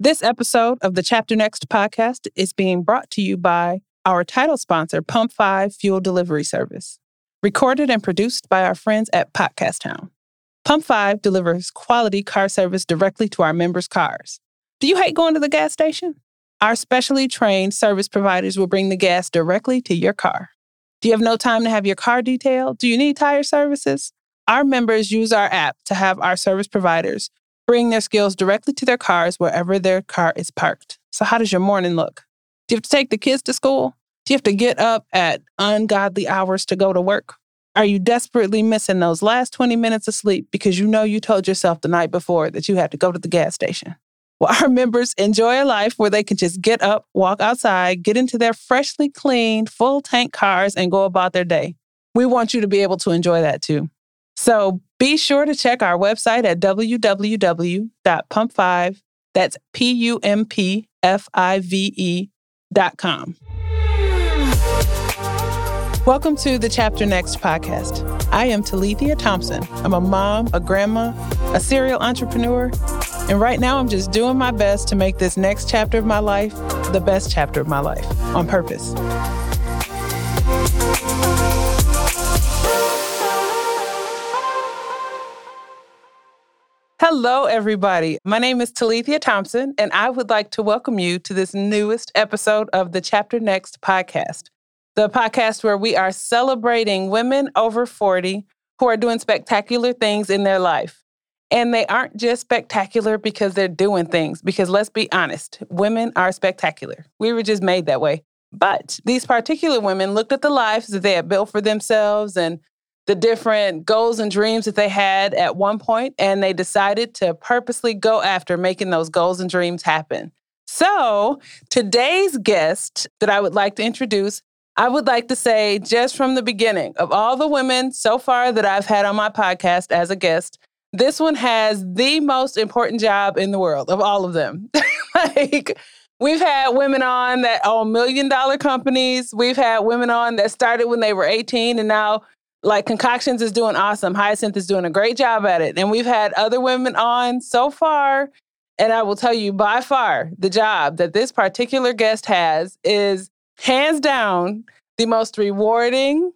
This episode of the Chapter Next podcast is being brought to you by our title sponsor, Pump 5 Fuel Delivery Service, recorded and produced by our friends at Podcast Town. Pump 5 delivers quality car service directly to our members' cars. Do you hate going to the gas station? Our specially trained service providers will bring the gas directly to your car. Do you have no time to have your car detailed? Do you need tire services? Our members use our app to have our service providers bring their skills directly to their cars wherever their car is parked. So, how does your morning look? Do you have to take the kids to school? Do you have to get up at ungodly hours to go to work? Are you desperately missing those last 20 minutes of sleep because you know you told yourself the night before that you had to go to the gas station? Well, our members enjoy a life where they can just get up, walk outside, get into their freshly cleaned, full tank cars, and go about their day. We want you to be able to enjoy that too. So be sure to check our website at www.pump5, that's P U M P F I V E dot com. Welcome to the Chapter Next podcast. I am Talithia Thompson. I'm a mom, a grandma, a serial entrepreneur, and right now I'm just doing my best to make this next chapter of my life the best chapter of my life on purpose. Hello, everybody. My name is Talithia Thompson, and I would like to welcome you to this newest episode of the Chapter Next podcast, the podcast where we are celebrating women over 40 who are doing spectacular things in their life. And they aren't just spectacular because they're doing things, because let's be honest, women are spectacular. We were just made that way. But these particular women looked at the lives that they had built for themselves and the different goals and dreams that they had at one point, and they decided to purposely go after making those goals and dreams happen. So, today's guest that I would like to introduce, I would like to say just from the beginning of all the women so far that I've had on my podcast as a guest, this one has the most important job in the world of all of them. like, We've had women on that own million dollar companies. We've had women on that started when they were 18 and now like concoctions is doing awesome. Hyacinth is doing a great job at it. And we've had other women on so far and i will tell you by far the job that this particular guest has is hands down the most rewarding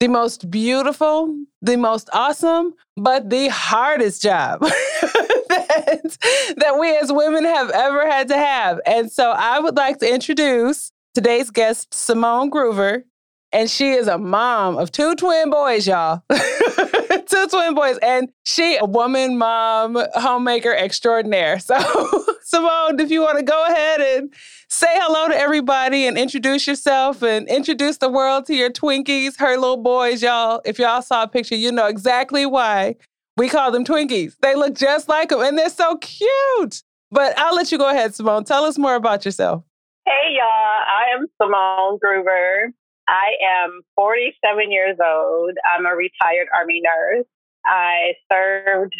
the most beautiful the most awesome but the hardest job that, that we as women have ever had to have. And so i would like to introduce today's guest simone groover and she is a mom of two twin boys, y'all. two twin boys. And she a woman, mom, homemaker extraordinaire. So, Simone, if you want to go ahead and say hello to everybody and introduce yourself and introduce the world to your Twinkies, her little boys, y'all. If y'all saw a picture, you know exactly why we call them Twinkies. They look just like them and they're so cute. But I'll let you go ahead, Simone. Tell us more about yourself. Hey, y'all. I am Simone Groover. I am 47 years old. I'm a retired Army nurse. I served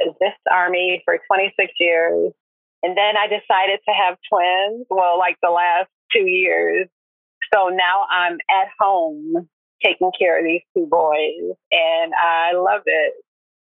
this Army for 26 years. And then I decided to have twins, well, like the last two years. So now I'm at home taking care of these two boys, and I love it.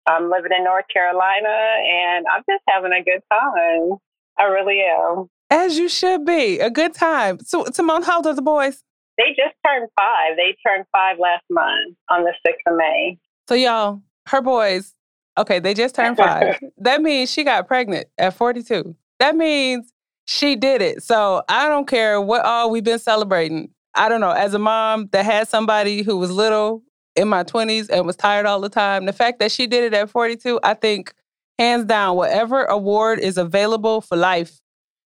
I'm living in North Carolina, and I'm just having a good time. I really am. As you should be, a good time. So, Simone, how old are the boys? They just turned five. They turned five last month on the 6th of May. So, y'all, her boys, okay, they just turned five. that means she got pregnant at 42. That means she did it. So, I don't care what all we've been celebrating. I don't know. As a mom that had somebody who was little in my 20s and was tired all the time, the fact that she did it at 42, I think hands down, whatever award is available for life,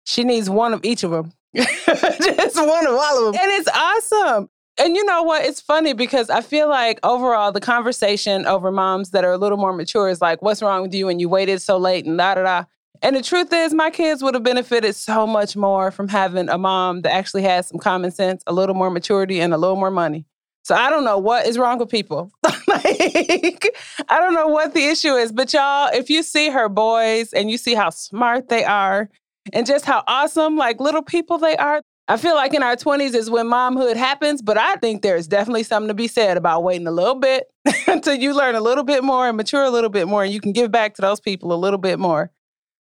she needs one of each of them. Just one of all of them. And it's awesome. And you know what? It's funny because I feel like overall the conversation over moms that are a little more mature is like, what's wrong with you? And you waited so late and da da da. And the truth is, my kids would have benefited so much more from having a mom that actually has some common sense, a little more maturity, and a little more money. So I don't know what is wrong with people. like, I don't know what the issue is, but y'all, if you see her boys and you see how smart they are and just how awesome, like little people they are. I feel like in our 20s is when momhood happens, but I think there's definitely something to be said about waiting a little bit until you learn a little bit more and mature a little bit more and you can give back to those people a little bit more.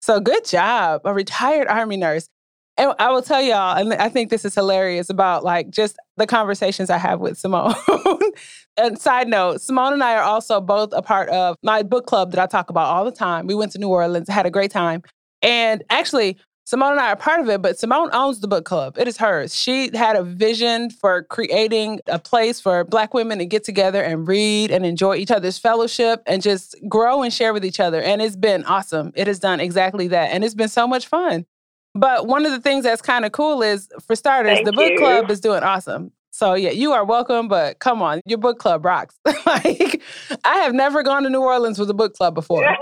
So good job, a retired Army nurse. And I will tell y'all, and I think this is hilarious about like just the conversations I have with Simone. and side note, Simone and I are also both a part of my book club that I talk about all the time. We went to New Orleans, had a great time. And actually, Simone and I are part of it, but Simone owns the book club. It is hers. She had a vision for creating a place for Black women to get together and read and enjoy each other's fellowship and just grow and share with each other. And it's been awesome. It has done exactly that. And it's been so much fun. But one of the things that's kind of cool is, for starters, Thank the book you. club is doing awesome. So yeah, you are welcome, but come on, your book club rocks. like I have never gone to New Orleans with a book club before.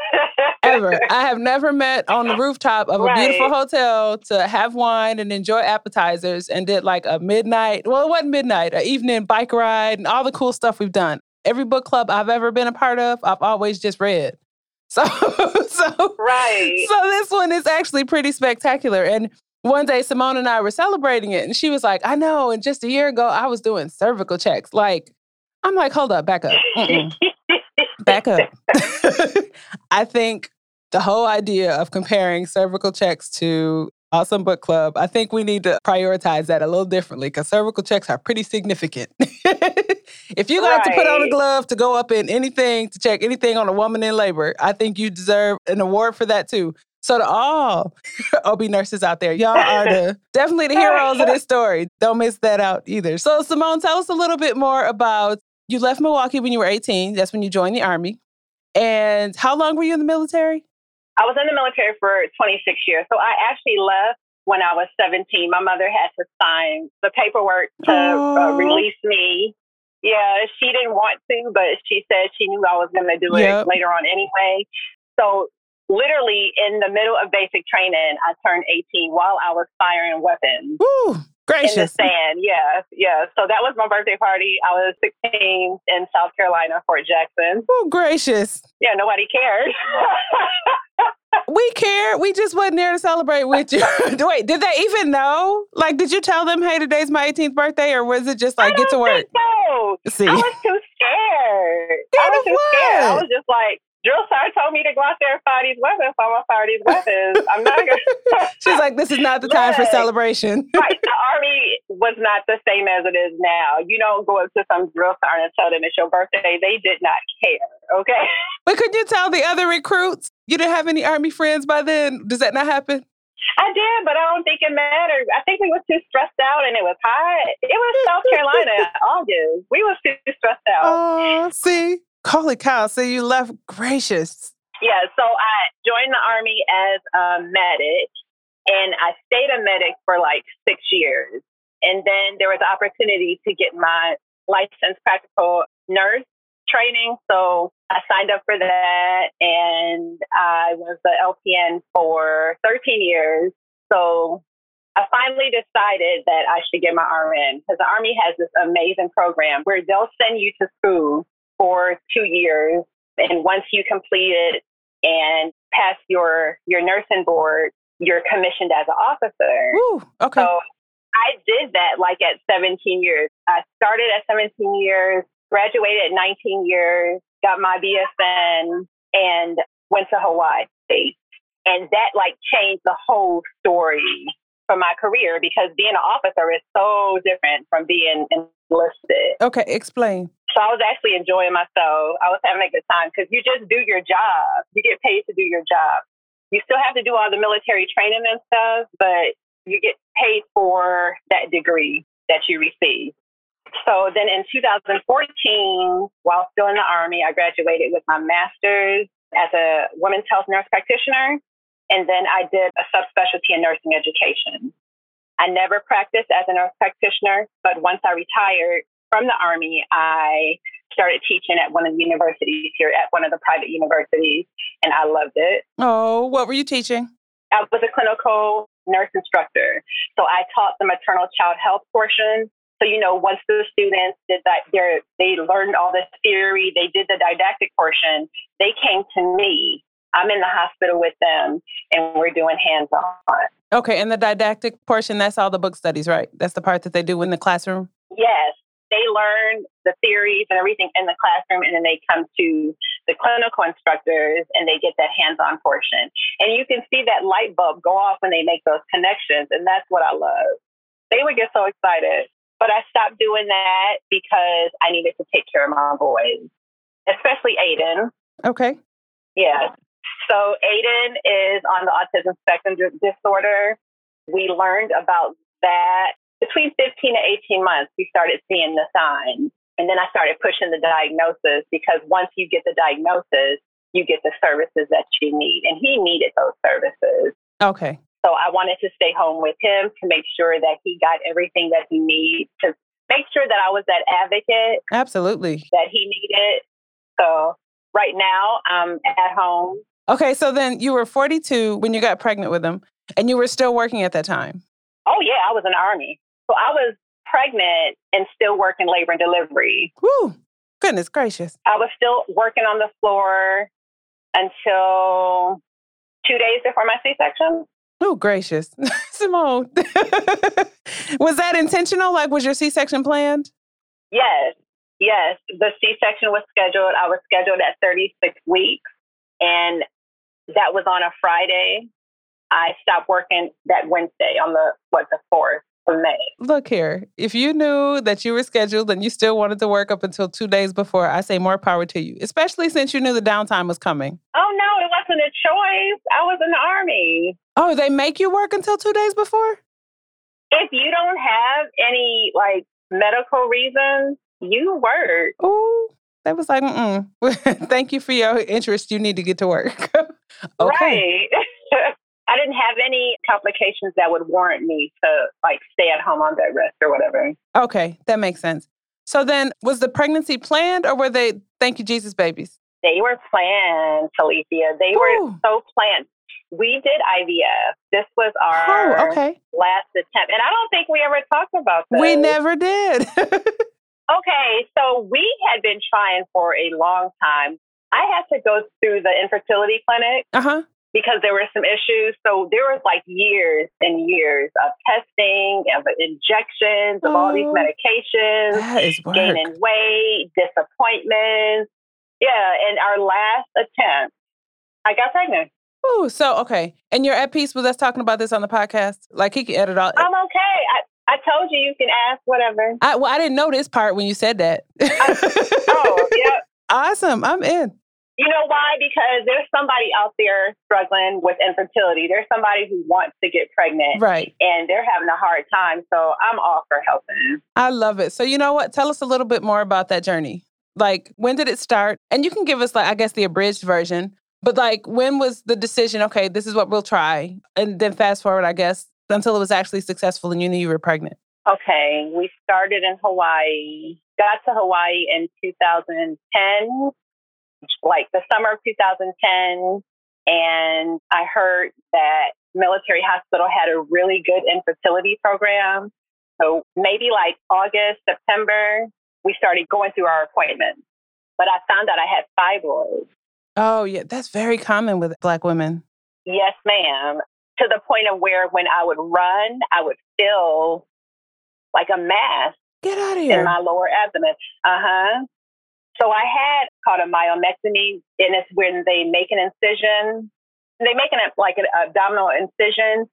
Ever. I have never met on the rooftop of a beautiful hotel to have wine and enjoy appetizers and did like a midnight, well, it wasn't midnight, an evening bike ride and all the cool stuff we've done. Every book club I've ever been a part of, I've always just read. So, so right. so this one is actually pretty spectacular. And one day Simone and I were celebrating it, and she was like, I know, and just a year ago I was doing cervical checks. Like, I'm like, hold up, back up. Back up. I think the whole idea of comparing cervical checks to Awesome Book Club, I think we need to prioritize that a little differently because cervical checks are pretty significant. if you got to put on a glove to go up in anything to check anything on a woman in labor, I think you deserve an award for that too. So to all OB nurses out there, y'all are the definitely the heroes of this story. Don't miss that out either. So Simone, tell us a little bit more about you left Milwaukee when you were 18. That's when you joined the army. And how long were you in the military? I was in the military for 26 years. So I actually left when I was 17. My mother had to sign the paperwork to uh, release me. Yeah, she didn't want to, but she said she knew I was going to do it later on anyway. So literally in the middle of basic training, I turned 18 while I was firing weapons. Woo, In the gracious. sand, yeah, yeah. So that was my birthday party. I was 16 in South Carolina, Fort Jackson. Oh, gracious. Yeah, nobody cared. We care. We just wasn't there to celebrate with you. Wait, did they even know? Like, did you tell them, hey, today's my 18th birthday? Or was it just like, get to work? so. See, I was too scared. I was too scared. I was just like, drill sergeant told me to go out there and fire these weapons. I'm gonna fire these weapons. I'm not gonna. she's like, this is not the time for celebration. right. The army was not the same as it is now. You don't go up to some drill sergeant and tell them it's your birthday. They did not care. Okay. But could you tell the other recruits you didn't have any army friends by then? Does that not happen? I did, but I don't think it mattered. I think we was too stressed out, and it was hot. It was South Carolina August. We was too stressed out. Oh, see? Holy cow. So you left gracious. Yeah, so I joined the army as a medic, and I stayed a medic for like six years. And then there was an opportunity to get my licensed practical nurse training. So I signed up for that, and I was the LPN for 13 years. So I finally decided that I should get my RN because the Army has this amazing program where they'll send you to school for two years and once you complete it and pass your your nursing board, you're commissioned as an officer. Woo, okay. So I did that like at 17 years. I started at 17 years, graduated at 19 years, got my BSN, and went to Hawaii State. And that like changed the whole story for my career because being an officer is so different from being enlisted. okay, explain. So I was actually enjoying myself. I was having a good time because you just do your job. You get paid to do your job. You still have to do all the military training and stuff, but you get paid for that degree that you receive. So then in 2014, while still in the Army, I graduated with my master's as a women's health nurse practitioner. And then I did a subspecialty in nursing education. I never practiced as a nurse practitioner, but once I retired from the Army, I started teaching at one of the universities here, at one of the private universities, and I loved it. Oh, what were you teaching? I was a clinical nurse instructor. So I taught the maternal child health portion. So, you know, once the students did that, they learned all this theory, they did the didactic portion, they came to me. I'm in the hospital with them, and we're doing hands on. Okay, and the didactic portion, that's all the book studies, right? That's the part that they do in the classroom? Yes, they learn the theories and everything in the classroom, and then they come to the clinical instructors and they get that hands on portion. And you can see that light bulb go off when they make those connections. And that's what I love. They would get so excited. But I stopped doing that because I needed to take care of my boys, especially Aiden. Okay. Yes. So Aiden is on the autism spectrum disorder. We learned about that between 15 to 18 months, we started seeing the signs. And then I started pushing the diagnosis because once you get the diagnosis, you get the services that you need. And he needed those services. Okay. So I wanted to stay home with him to make sure that he got everything that he needs to make sure that I was that advocate. Absolutely. That he needed. So right now I'm at home. Okay. So then you were 42 when you got pregnant with him and you were still working at that time. Oh, yeah. I was in the army. So I was pregnant and still working labor and delivery. Whoo, goodness gracious. I was still working on the floor until two days before my C section. Oh, gracious. Simone. was that intentional? Like, was your C section planned? Yes. Yes. The C section was scheduled. I was scheduled at 36 weeks, and that was on a Friday. I stopped working that Wednesday on the, what, the 4th. May. Look here, if you knew that you were scheduled and you still wanted to work up until two days before, I say more power to you, especially since you knew the downtime was coming. Oh, no, it wasn't a choice. I was in the Army. Oh, they make you work until two days before? If you don't have any like medical reasons, you work. Oh, that was like, mm Thank you for your interest. You need to get to work. okay. Right. I didn't have any complications that would warrant me to like stay at home on bed rest or whatever. Okay, that makes sense. So then, was the pregnancy planned or were they, thank you, Jesus babies? They were planned, Talithia. They Ooh. were so planned. We did IVF. This was our oh, okay. last attempt. And I don't think we ever talked about this. We never did. okay, so we had been trying for a long time. I had to go through the infertility clinic. Uh huh because there were some issues. So there was like years and years of testing, of injections, of oh, all these medications, gaining weight, disappointments. Yeah, and our last attempt, I got pregnant. Oh, so okay. And you're at peace with us talking about this on the podcast? Like he can edit all. I'm okay. I, I told you you can ask whatever. I, well, I didn't know this part when you said that. I, oh, yeah. Awesome. I'm in. You know why? Because there's somebody out there struggling with infertility. There's somebody who wants to get pregnant. Right. And they're having a hard time. So I'm all for helping. I love it. So, you know what? Tell us a little bit more about that journey. Like, when did it start? And you can give us, like, I guess, the abridged version. But, like, when was the decision, okay, this is what we'll try? And then fast forward, I guess, until it was actually successful and you knew you were pregnant. Okay. We started in Hawaii, got to Hawaii in 2010 like the summer of 2010, and I heard that military hospital had a really good infertility program. So maybe like August, September, we started going through our appointments. But I found out I had fibroids. Oh, yeah, that's very common with Black women. Yes, ma'am. To the point of where when I would run, I would feel like a mass Get out of here. in my lower abdomen. Uh huh. So I had called a myomectomy, and it's when they make an incision. They make an like an abdominal incision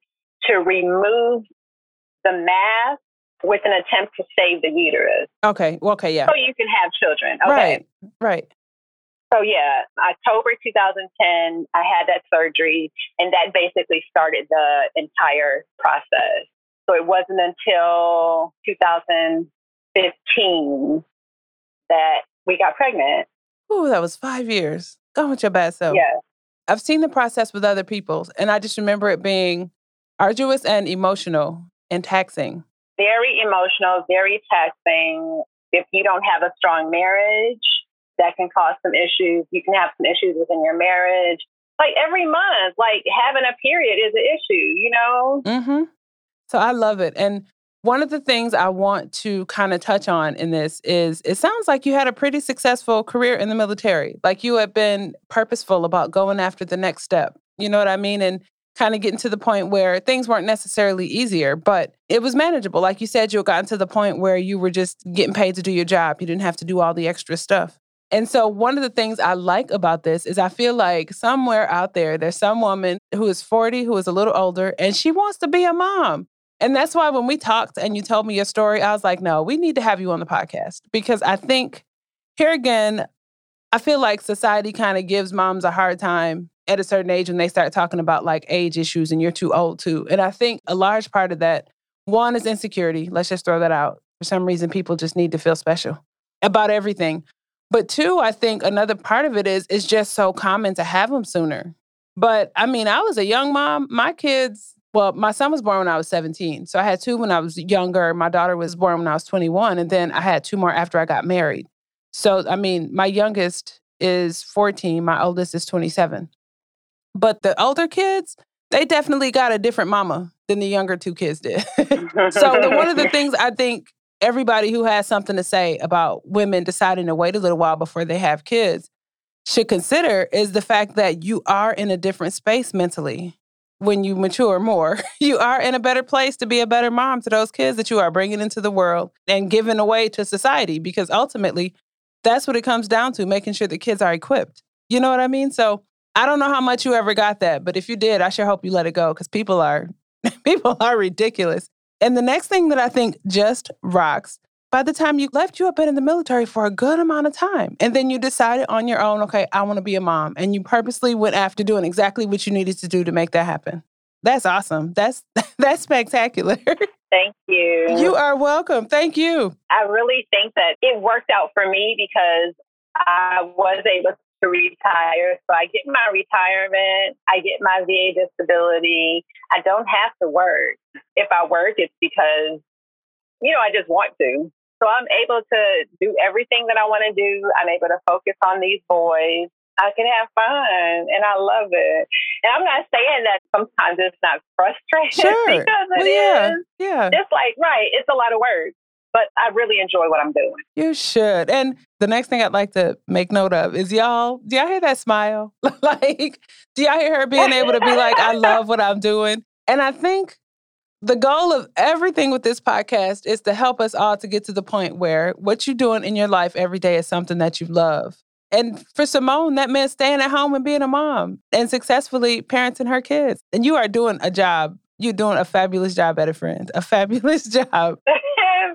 to remove the mass with an attempt to save the uterus. Okay. Okay. Yeah. So you can have children. Okay. Right. Right. So yeah, October 2010, I had that surgery, and that basically started the entire process. So it wasn't until 2015 that we got pregnant. Ooh, that was five years. Go with your bad self. Yeah. I've seen the process with other people, and I just remember it being arduous and emotional and taxing. Very emotional, very taxing. If you don't have a strong marriage, that can cause some issues. You can have some issues within your marriage. Like every month, like having a period is an issue, you know? Mm-hmm. So I love it. And one of the things I want to kind of touch on in this is it sounds like you had a pretty successful career in the military. Like you have been purposeful about going after the next step. You know what I mean? And kind of getting to the point where things weren't necessarily easier, but it was manageable. Like you said, you had gotten to the point where you were just getting paid to do your job. You didn't have to do all the extra stuff. And so, one of the things I like about this is I feel like somewhere out there, there's some woman who is 40, who is a little older, and she wants to be a mom. And that's why when we talked and you told me your story, I was like, no, we need to have you on the podcast because I think here again, I feel like society kind of gives moms a hard time at a certain age when they start talking about like age issues and you're too old too. And I think a large part of that, one is insecurity. Let's just throw that out. For some reason, people just need to feel special about everything. But two, I think another part of it is it's just so common to have them sooner. But I mean, I was a young mom. My kids, well, my son was born when I was 17. So I had two when I was younger. My daughter was born when I was 21. And then I had two more after I got married. So, I mean, my youngest is 14, my oldest is 27. But the older kids, they definitely got a different mama than the younger two kids did. so, the, one of the things I think everybody who has something to say about women deciding to wait a little while before they have kids should consider is the fact that you are in a different space mentally when you mature more. You are in a better place to be a better mom to those kids that you are bringing into the world and giving away to society because ultimately that's what it comes down to making sure the kids are equipped. You know what I mean? So I don't know how much you ever got that, but if you did, I sure hope you let it go because people are people are ridiculous. And the next thing that I think just rocks, by the time you left, you had been in the military for a good amount of time. And then you decided on your own, okay, I want to be a mom. And you purposely went after doing exactly what you needed to do to make that happen. That's awesome. That's that's spectacular. Thank you. You are welcome. Thank you. I really think that it worked out for me because I was able to retire. So I get my retirement, I get my VA disability. I don't have to work. If I work, it's because, you know, I just want to. So I'm able to do everything that I want to do. I'm able to focus on these boys. I can have fun and I love it. And I'm not saying that sometimes it's not frustrating sure. because it well, yeah. is. Yeah. It's like, right, it's a lot of work but I really enjoy what I'm doing. You should. And the next thing I'd like to make note of is y'all, do y'all hear that smile? like, do y'all hear her being able to be like, I love what I'm doing? And I think the goal of everything with this podcast is to help us all to get to the point where what you're doing in your life every day is something that you love. And for Simone, that meant staying at home and being a mom and successfully parenting her kids. And you are doing a job. You're doing a fabulous job at a friend, a fabulous job.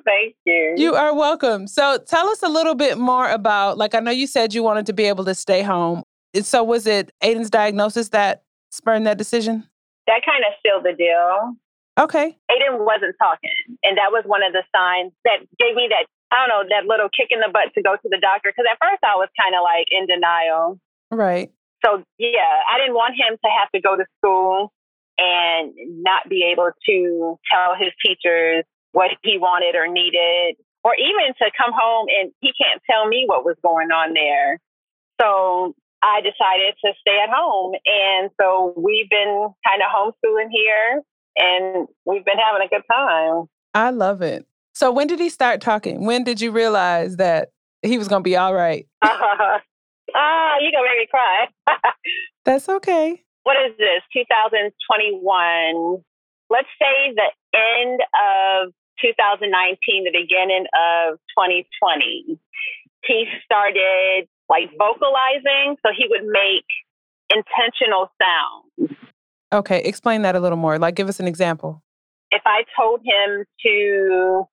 Thank you. You are welcome. So tell us a little bit more about, like, I know you said you wanted to be able to stay home. So was it Aiden's diagnosis that spurred that decision? That kind of sealed the deal. Okay. Aiden wasn't talking. And that was one of the signs that gave me that, I don't know, that little kick in the butt to go to the doctor. Because at first I was kind of like in denial. Right. So, yeah, I didn't want him to have to go to school and not be able to tell his teachers what he wanted or needed, or even to come home and he can't tell me what was going on there. So I decided to stay at home. And so we've been kind of homeschooling here and we've been having a good time. I love it. So when did he start talking? When did you realize that he was going to be all right? Ah, uh, you going to make me cry. That's okay. What is this? 2021. Let's say the end of 2019, the beginning of 2020, he started like vocalizing. So he would make intentional sounds. Okay, explain that a little more. Like, give us an example. If I told him to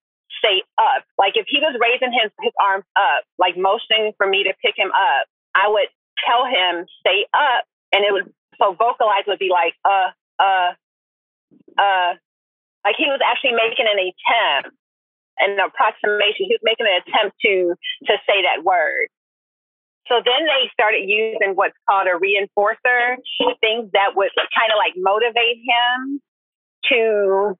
say up, like if he was raising his, his arms up, like motioning for me to pick him up, I would tell him, stay up. And it would, so vocalize would be like, uh, uh, uh, like he was actually making an attempt, an approximation. He was making an attempt to to say that word. So then they started using what's called a reinforcer, things that would kind of like motivate him to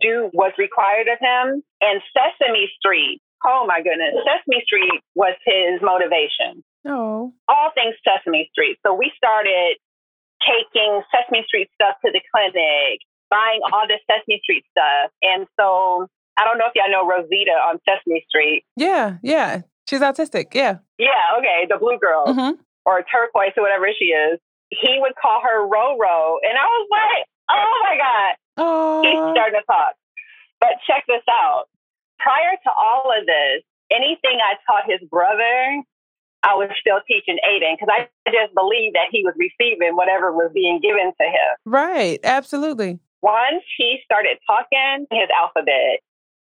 do what's required of him. And Sesame Street, oh my goodness, Sesame Street was his motivation. Oh. All things Sesame Street. So we started taking Sesame Street stuff to the clinic buying all the Sesame Street stuff. And so I don't know if y'all know Rosita on Sesame Street. Yeah, yeah. She's autistic. Yeah. Yeah, okay. The blue girl mm-hmm. or turquoise or whatever she is. he would call her Roro. And I was like, oh my God. Oh. He's starting to talk. But check this out. Prior to all of this, anything I taught his brother, I was still teaching Aiden because I just believed that he was receiving whatever was being given to him. Right. Absolutely. Once he started talking his alphabet,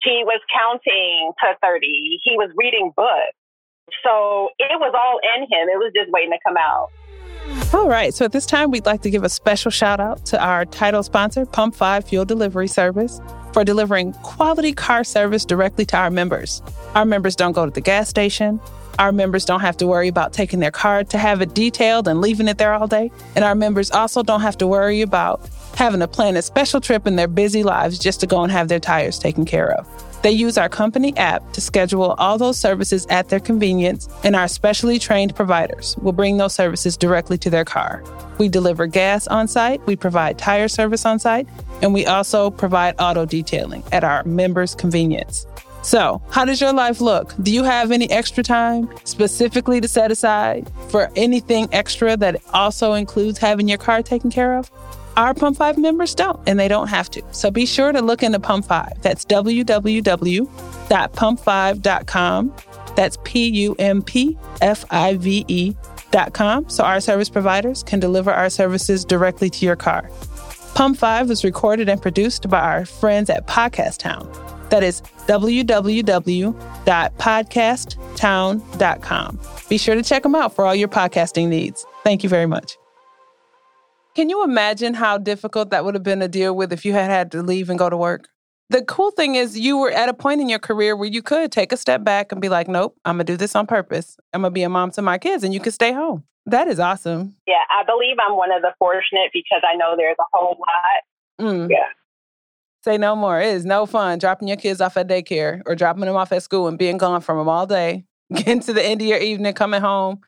he was counting to 30. He was reading books. So it was all in him. It was just waiting to come out. All right. So at this time, we'd like to give a special shout out to our title sponsor, Pump 5 Fuel Delivery Service, for delivering quality car service directly to our members. Our members don't go to the gas station. Our members don't have to worry about taking their car to have it detailed and leaving it there all day. And our members also don't have to worry about having to plan a special trip in their busy lives just to go and have their tires taken care of. They use our company app to schedule all those services at their convenience, and our specially trained providers will bring those services directly to their car. We deliver gas on site, we provide tire service on site, and we also provide auto detailing at our members' convenience. So, how does your life look? Do you have any extra time specifically to set aside for anything extra that also includes having your car taken care of? Our Pump 5 members don't, and they don't have to. So be sure to look into Pump 5. That's www.pump5.com. That's P U M P F I V E.com. So our service providers can deliver our services directly to your car. Pump 5 was recorded and produced by our friends at Podcast Town. That is www.podcasttown.com. Be sure to check them out for all your podcasting needs. Thank you very much. Can you imagine how difficult that would have been to deal with if you had had to leave and go to work? The cool thing is, you were at a point in your career where you could take a step back and be like, nope, I'm going to do this on purpose. I'm going to be a mom to my kids, and you could stay home. That is awesome. Yeah, I believe I'm one of the fortunate because I know there's a whole lot. Mm. Yeah. Say no more. It is no fun dropping your kids off at daycare or dropping them off at school and being gone from them all day, getting to the end of your evening, coming home,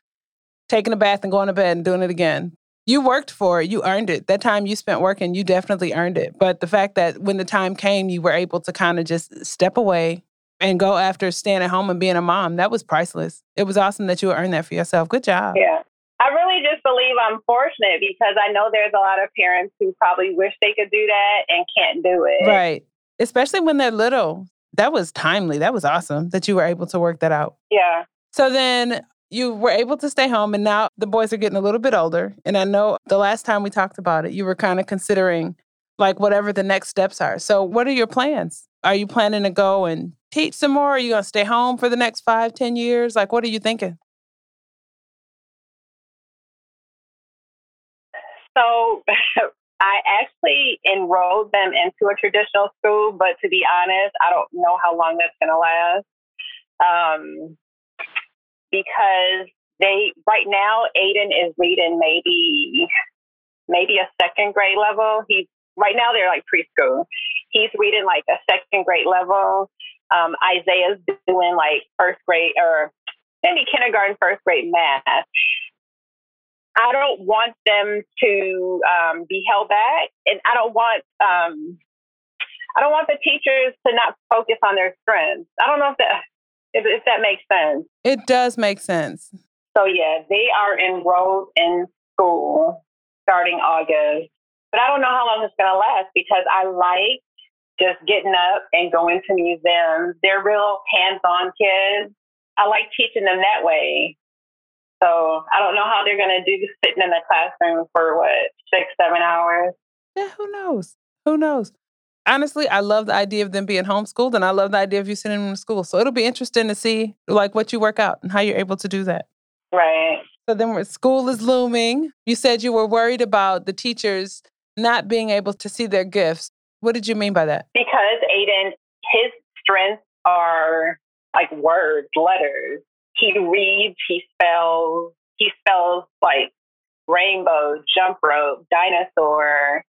taking a bath and going to bed and doing it again. You worked for it, you earned it. That time you spent working, you definitely earned it. But the fact that when the time came, you were able to kind of just step away and go after staying at home and being a mom, that was priceless. It was awesome that you earned that for yourself. Good job. Yeah. I really just believe I'm fortunate because I know there's a lot of parents who probably wish they could do that and can't do it. Right. Especially when they're little. That was timely. That was awesome that you were able to work that out. Yeah. So then you were able to stay home, and now the boys are getting a little bit older. And I know the last time we talked about it, you were kind of considering like whatever the next steps are. So, what are your plans? Are you planning to go and teach some more? Are you going to stay home for the next five, ten years? Like, what are you thinking? So, I actually enrolled them into a traditional school, but to be honest, I don't know how long that's going to last. Um, because they right now Aiden is reading maybe maybe a second grade level. He's right now they're like preschool. He's reading like a second grade level. Um, Isaiah's doing like first grade or maybe kindergarten, first grade math. I don't want them to um, be held back, and I don't want um, I don't want the teachers to not focus on their strengths. I don't know if that if, if that makes sense. It does make sense. So yeah, they are enrolled in school starting August. But I don't know how long it's gonna last because I like just getting up and going to museums. They're real hands on kids. I like teaching them that way. So I don't know how they're gonna do sitting in the classroom for what, six, seven hours. Yeah, who knows? Who knows? Honestly, I love the idea of them being homeschooled and I love the idea of you sending them to school. So it'll be interesting to see like what you work out and how you're able to do that. Right. So then school is looming, you said you were worried about the teachers not being able to see their gifts. What did you mean by that? Because Aiden, his strengths are like words, letters. He reads, he spells, he spells like rainbow, jump rope, dinosaur,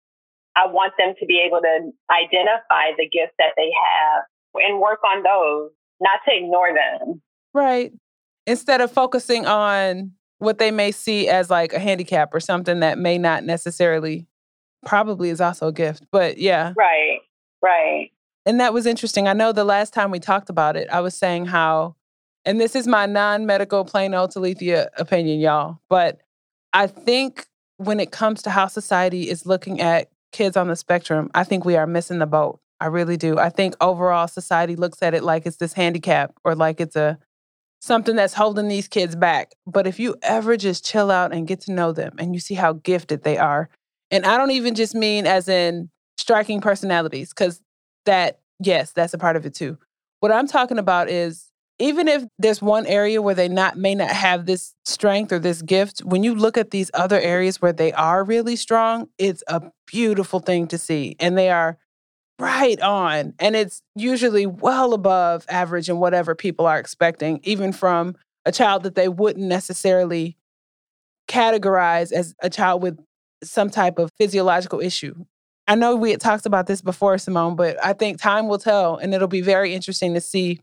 I want them to be able to identify the gifts that they have and work on those, not to ignore them. Right. Instead of focusing on what they may see as like a handicap or something that may not necessarily probably is also a gift. But yeah. Right. Right. And that was interesting. I know the last time we talked about it, I was saying how, and this is my non medical plain old Talithia opinion, y'all, but I think when it comes to how society is looking at kids on the spectrum, I think we are missing the boat. I really do. I think overall society looks at it like it's this handicap or like it's a something that's holding these kids back. But if you ever just chill out and get to know them and you see how gifted they are, and I don't even just mean as in striking personalities, because that, yes, that's a part of it too. What I'm talking about is even if there's one area where they not may not have this strength or this gift, when you look at these other areas where they are really strong, it's a beautiful thing to see. And they are right on. And it's usually well above average and whatever people are expecting, even from a child that they wouldn't necessarily categorize as a child with some type of physiological issue. I know we had talked about this before, Simone, but I think time will tell, and it'll be very interesting to see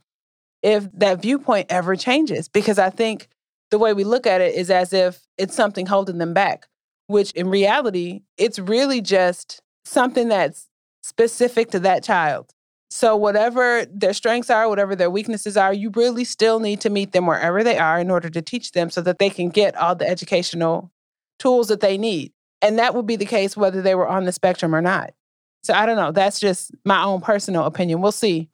if that viewpoint ever changes. Because I think the way we look at it is as if it's something holding them back, which in reality, it's really just something that's specific to that child. So, whatever their strengths are, whatever their weaknesses are, you really still need to meet them wherever they are in order to teach them so that they can get all the educational tools that they need. And that would be the case whether they were on the spectrum or not. So, I don't know. That's just my own personal opinion. We'll see.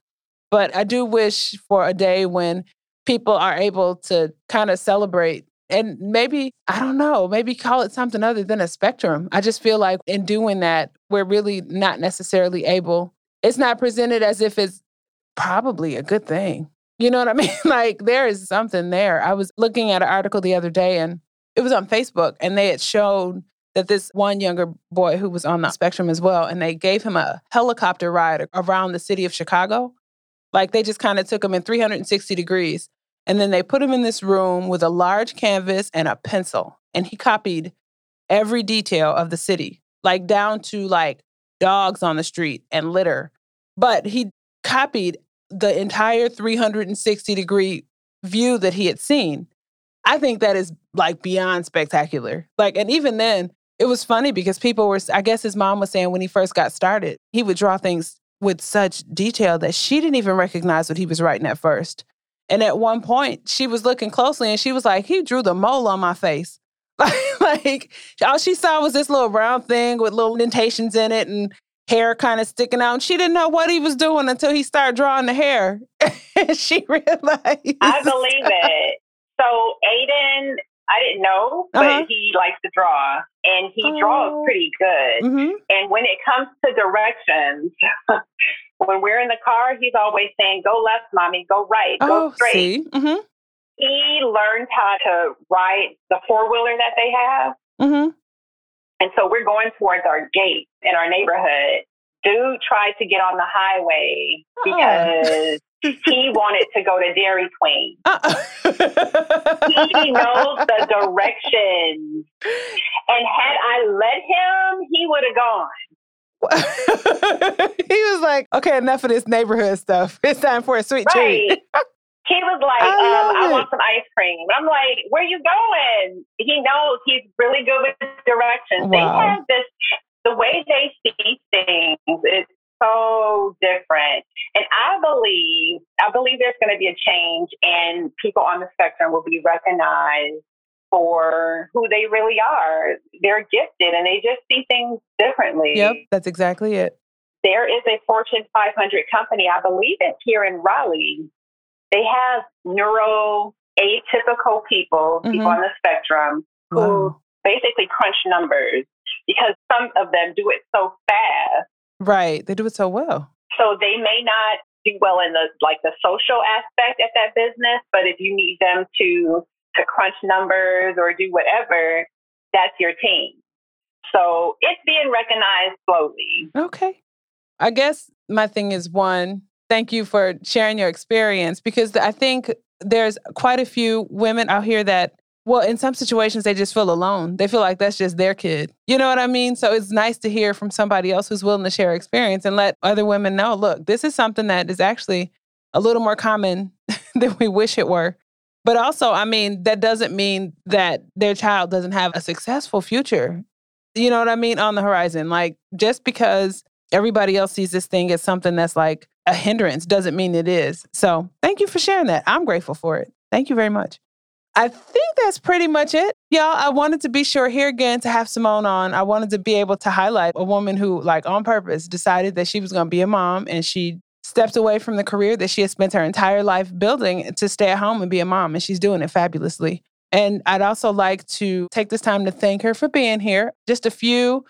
But I do wish for a day when people are able to kind of celebrate and maybe, I don't know, maybe call it something other than a spectrum. I just feel like in doing that, we're really not necessarily able, it's not presented as if it's probably a good thing. You know what I mean? like there is something there. I was looking at an article the other day and it was on Facebook and they had shown that this one younger boy who was on the spectrum as well, and they gave him a helicopter ride around the city of Chicago. Like they just kind of took him in 360 degrees and then they put him in this room with a large canvas and a pencil. And he copied every detail of the city, like down to like dogs on the street and litter. But he copied the entire 360 degree view that he had seen. I think that is like beyond spectacular. Like, and even then, it was funny because people were, I guess his mom was saying when he first got started, he would draw things with such detail that she didn't even recognize what he was writing at first. And at one point, she was looking closely and she was like, he drew the mole on my face. like, all she saw was this little brown thing with little indentations in it and hair kind of sticking out. And she didn't know what he was doing until he started drawing the hair. and she realized. I believe it. So Aiden, I didn't know, but uh-huh. he likes to draw and he oh. draws pretty good. Mm-hmm. And when it comes to directions, when we're in the car, he's always saying, "Go left, mommy. Go right. Go oh, straight." Mm-hmm. He learned how to ride the four wheeler that they have, mm-hmm. and so we're going towards our gate in our neighborhood. Dude tried to get on the highway oh. because he wanted to go to Dairy Queen. Uh-uh. he knows the directions. And had I let him, he would have gone. he was like, okay, enough of this neighborhood stuff. It's time for a sweet right. treat. he was like, I, um, I want some ice cream. I'm like, where you going? He knows he's really good with directions. Wow. They have this, the way they see things is so different. And I believe, I believe there's going to be a change and people on the spectrum will be recognized for who they really are. They're gifted and they just see things differently. Yep, that's exactly it. There is a Fortune 500 company, I believe it's here in Raleigh. They have neuro atypical people, mm-hmm. people on the spectrum, who wow. basically crunch numbers because some of them do it so fast. Right. They do it so well. So they may not do well in the like the social aspect at that business, but if you need them to to crunch numbers or do whatever, that's your team. So it's being recognized slowly. Okay. I guess my thing is one, thank you for sharing your experience because I think there's quite a few women out here that, well, in some situations, they just feel alone. They feel like that's just their kid. You know what I mean? So it's nice to hear from somebody else who's willing to share experience and let other women know look, this is something that is actually a little more common than we wish it were. But also, I mean, that doesn't mean that their child doesn't have a successful future. You know what I mean? On the horizon. Like, just because everybody else sees this thing as something that's like a hindrance doesn't mean it is. So, thank you for sharing that. I'm grateful for it. Thank you very much. I think that's pretty much it. Y'all, I wanted to be sure here again to have Simone on. I wanted to be able to highlight a woman who, like, on purpose decided that she was going to be a mom and she stepped away from the career that she had spent her entire life building to stay at home and be a mom. And she's doing it fabulously. And I'd also like to take this time to thank her for being here. Just a few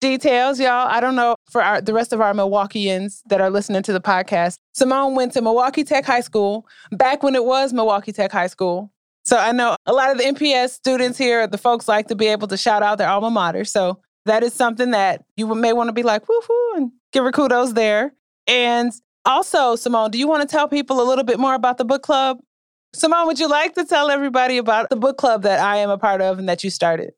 details, y'all. I don't know for our, the rest of our Milwaukeeans that are listening to the podcast. Simone went to Milwaukee Tech High School back when it was Milwaukee Tech High School. So I know a lot of the MPS students here, the folks like to be able to shout out their alma mater. So that is something that you may want to be like, woohoo, and give her kudos there. And also, Simone, do you want to tell people a little bit more about the book club? Simone, would you like to tell everybody about the book club that I am a part of and that you started?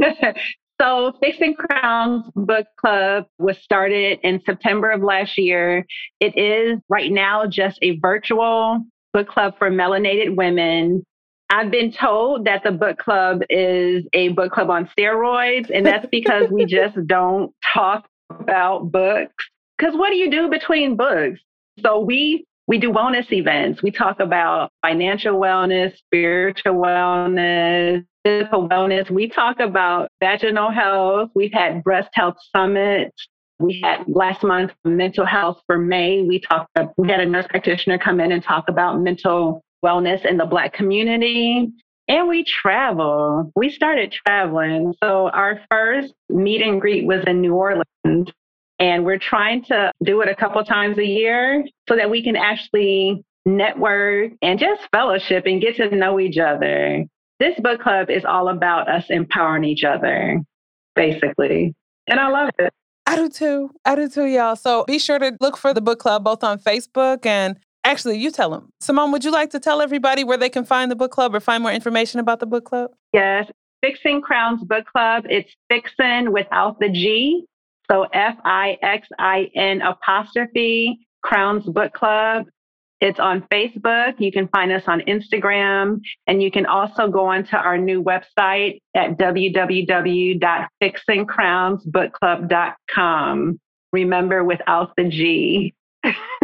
so, Fixing Crowns Book Club was started in September of last year. It is right now just a virtual book club for melanated women. I've been told that the book club is a book club on steroids, and that's because we just don't talk about books. Because what do you do between books? So we we do wellness events. We talk about financial wellness, spiritual wellness, physical wellness. We talk about vaginal health. We've had breast health summits. We had last month mental health for May. We talked. We had a nurse practitioner come in and talk about mental wellness in the Black community. And we travel. We started traveling. So our first meet and greet was in New Orleans. And we're trying to do it a couple times a year so that we can actually network and just fellowship and get to know each other. This book club is all about us empowering each other, basically. And I love it. I do too. I do too, y'all. So be sure to look for the book club both on Facebook and actually, you tell them. Simone, would you like to tell everybody where they can find the book club or find more information about the book club? Yes. Fixing Crowns Book Club. It's Fixin without the G. So F I X I N apostrophe Crowns Book Club. It's on Facebook. You can find us on Instagram. And you can also go onto our new website at www.fixingcrownsbookclub.com. Remember, without the G.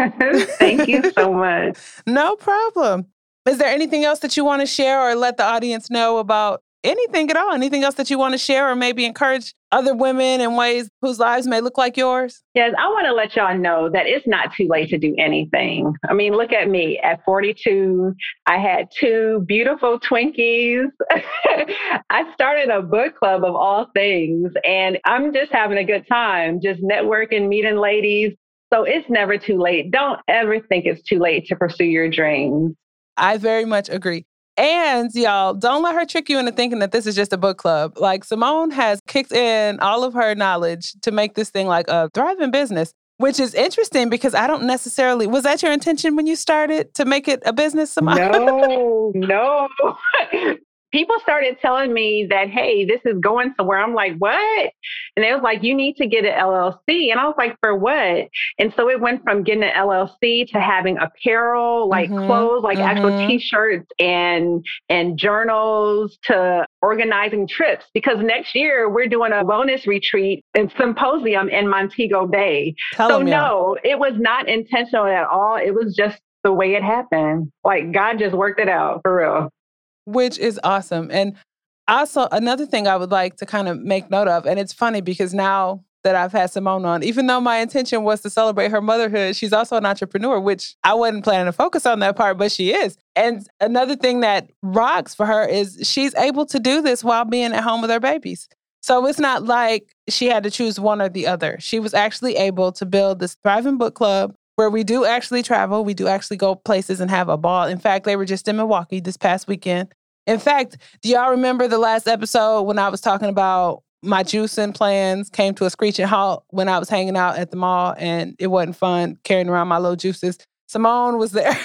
Thank you so much. no problem. Is there anything else that you want to share or let the audience know about anything at all? Anything else that you want to share or maybe encourage other women in ways whose lives may look like yours? Yes, I want to let y'all know that it's not too late to do anything. I mean, look at me at 42. I had two beautiful Twinkies. I started a book club of all things, and I'm just having a good time, just networking, meeting ladies. So it's never too late. Don't ever think it's too late to pursue your dreams. I very much agree. And y'all, don't let her trick you into thinking that this is just a book club. Like Simone has kicked in all of her knowledge to make this thing like a thriving business, which is interesting because I don't necessarily was that your intention when you started to make it a business, Simone? No, no. people started telling me that, hey, this is going somewhere. I'm like, what? And they was like, you need to get an LLC. And I was like, for what? And so it went from getting an LLC to having apparel, like mm-hmm, clothes, like mm-hmm. actual t-shirts and and journals to organizing trips. Because next year we're doing a wellness retreat and symposium in Montego Bay. Tell so no, it was not intentional at all. It was just the way it happened. Like God just worked it out for real which is awesome. And also, another thing I would like to kind of make note of, and it's funny because now that I've had Simone on, even though my intention was to celebrate her motherhood, she's also an entrepreneur, which I wasn't planning to focus on that part, but she is. And another thing that rocks for her is she's able to do this while being at home with her babies. So it's not like she had to choose one or the other. She was actually able to build this thriving book club where we do actually travel. We do actually go places and have a ball. In fact, they were just in Milwaukee this past weekend. In fact, do y'all remember the last episode when I was talking about my juicing plans came to a screeching halt when I was hanging out at the mall and it wasn't fun carrying around my little juices? Simone was there.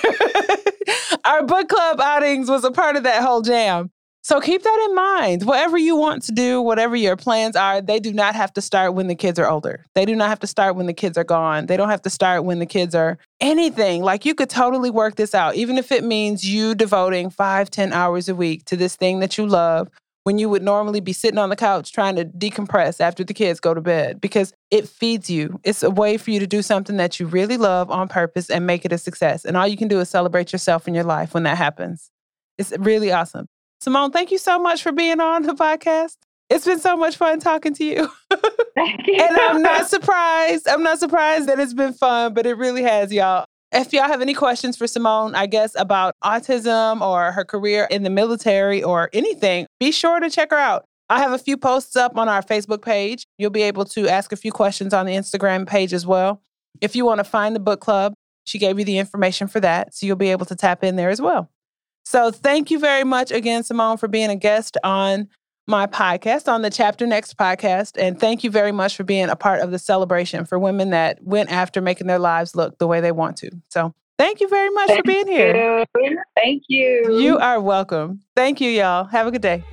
Our book club outings was a part of that whole jam. So keep that in mind. Whatever you want to do, whatever your plans are, they do not have to start when the kids are older. They do not have to start when the kids are gone. They don't have to start when the kids are anything. Like you could totally work this out, even if it means you devoting five, ten hours a week to this thing that you love when you would normally be sitting on the couch trying to decompress after the kids go to bed because it feeds you. It's a way for you to do something that you really love on purpose and make it a success. And all you can do is celebrate yourself and your life when that happens. It's really awesome. Simone, thank you so much for being on the podcast. It's been so much fun talking to you. Thank you. and I'm not surprised. I'm not surprised that it's been fun, but it really has, y'all. If y'all have any questions for Simone, I guess about autism or her career in the military or anything, be sure to check her out. I have a few posts up on our Facebook page. You'll be able to ask a few questions on the Instagram page as well. If you want to find the book club, she gave you the information for that. So you'll be able to tap in there as well. So thank you very much again, Simone, for being a guest on my podcast, on the Chapter Next podcast. And thank you very much for being a part of the celebration for women that went after making their lives look the way they want to. So thank you very much Thank for being here. you. Thank you. You are welcome. Thank you, y'all. Have a good day.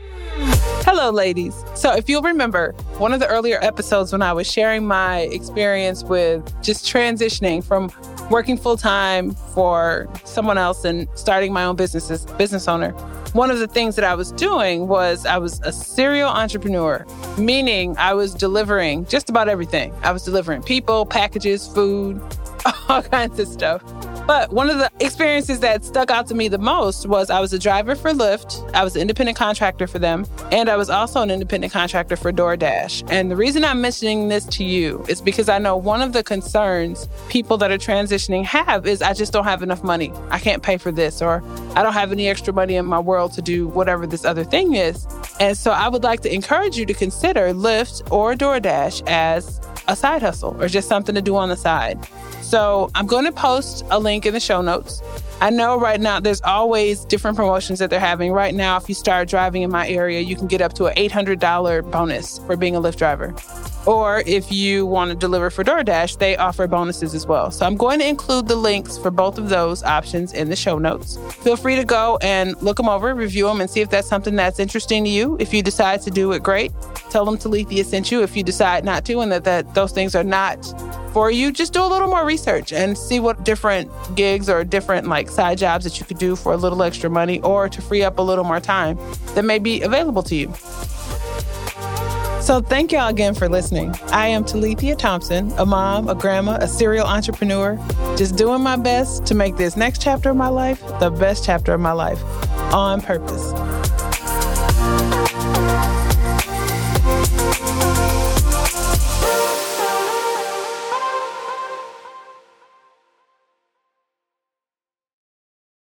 Hello, ladies. So, if you'll remember, one of the earlier episodes when I was sharing my experience with just transitioning from working full time for someone else and starting my own business as business owner, one of the things that I was doing was I was a serial entrepreneur, meaning I was delivering just about everything. I was delivering people, packages, food, all kinds of stuff. But one of the experiences that stuck out to me the most was I was a driver for Lyft, I was an independent contractor for them, and I was also an independent contractor for DoorDash. And the reason I'm mentioning this to you is because I know one of the concerns people that are transitioning have is I just don't have enough money. I can't pay for this, or I don't have any extra money in my world to do whatever this other thing is. And so I would like to encourage you to consider Lyft or DoorDash as a side hustle or just something to do on the side. So I'm going to post a link in the show notes. I know right now there's always different promotions that they're having. Right now, if you start driving in my area, you can get up to an $800 bonus for being a Lyft driver. Or if you want to deliver for DoorDash, they offer bonuses as well. So I'm going to include the links for both of those options in the show notes. Feel free to go and look them over, review them, and see if that's something that's interesting to you. If you decide to do it, great. Tell them Talithia sent you. If you decide not to and that, that those things are not for you, just do a little more research and see what different gigs or different like side jobs that you could do for a little extra money or to free up a little more time that may be available to you. So, thank y'all again for listening. I am Talithia Thompson, a mom, a grandma, a serial entrepreneur, just doing my best to make this next chapter of my life the best chapter of my life on purpose.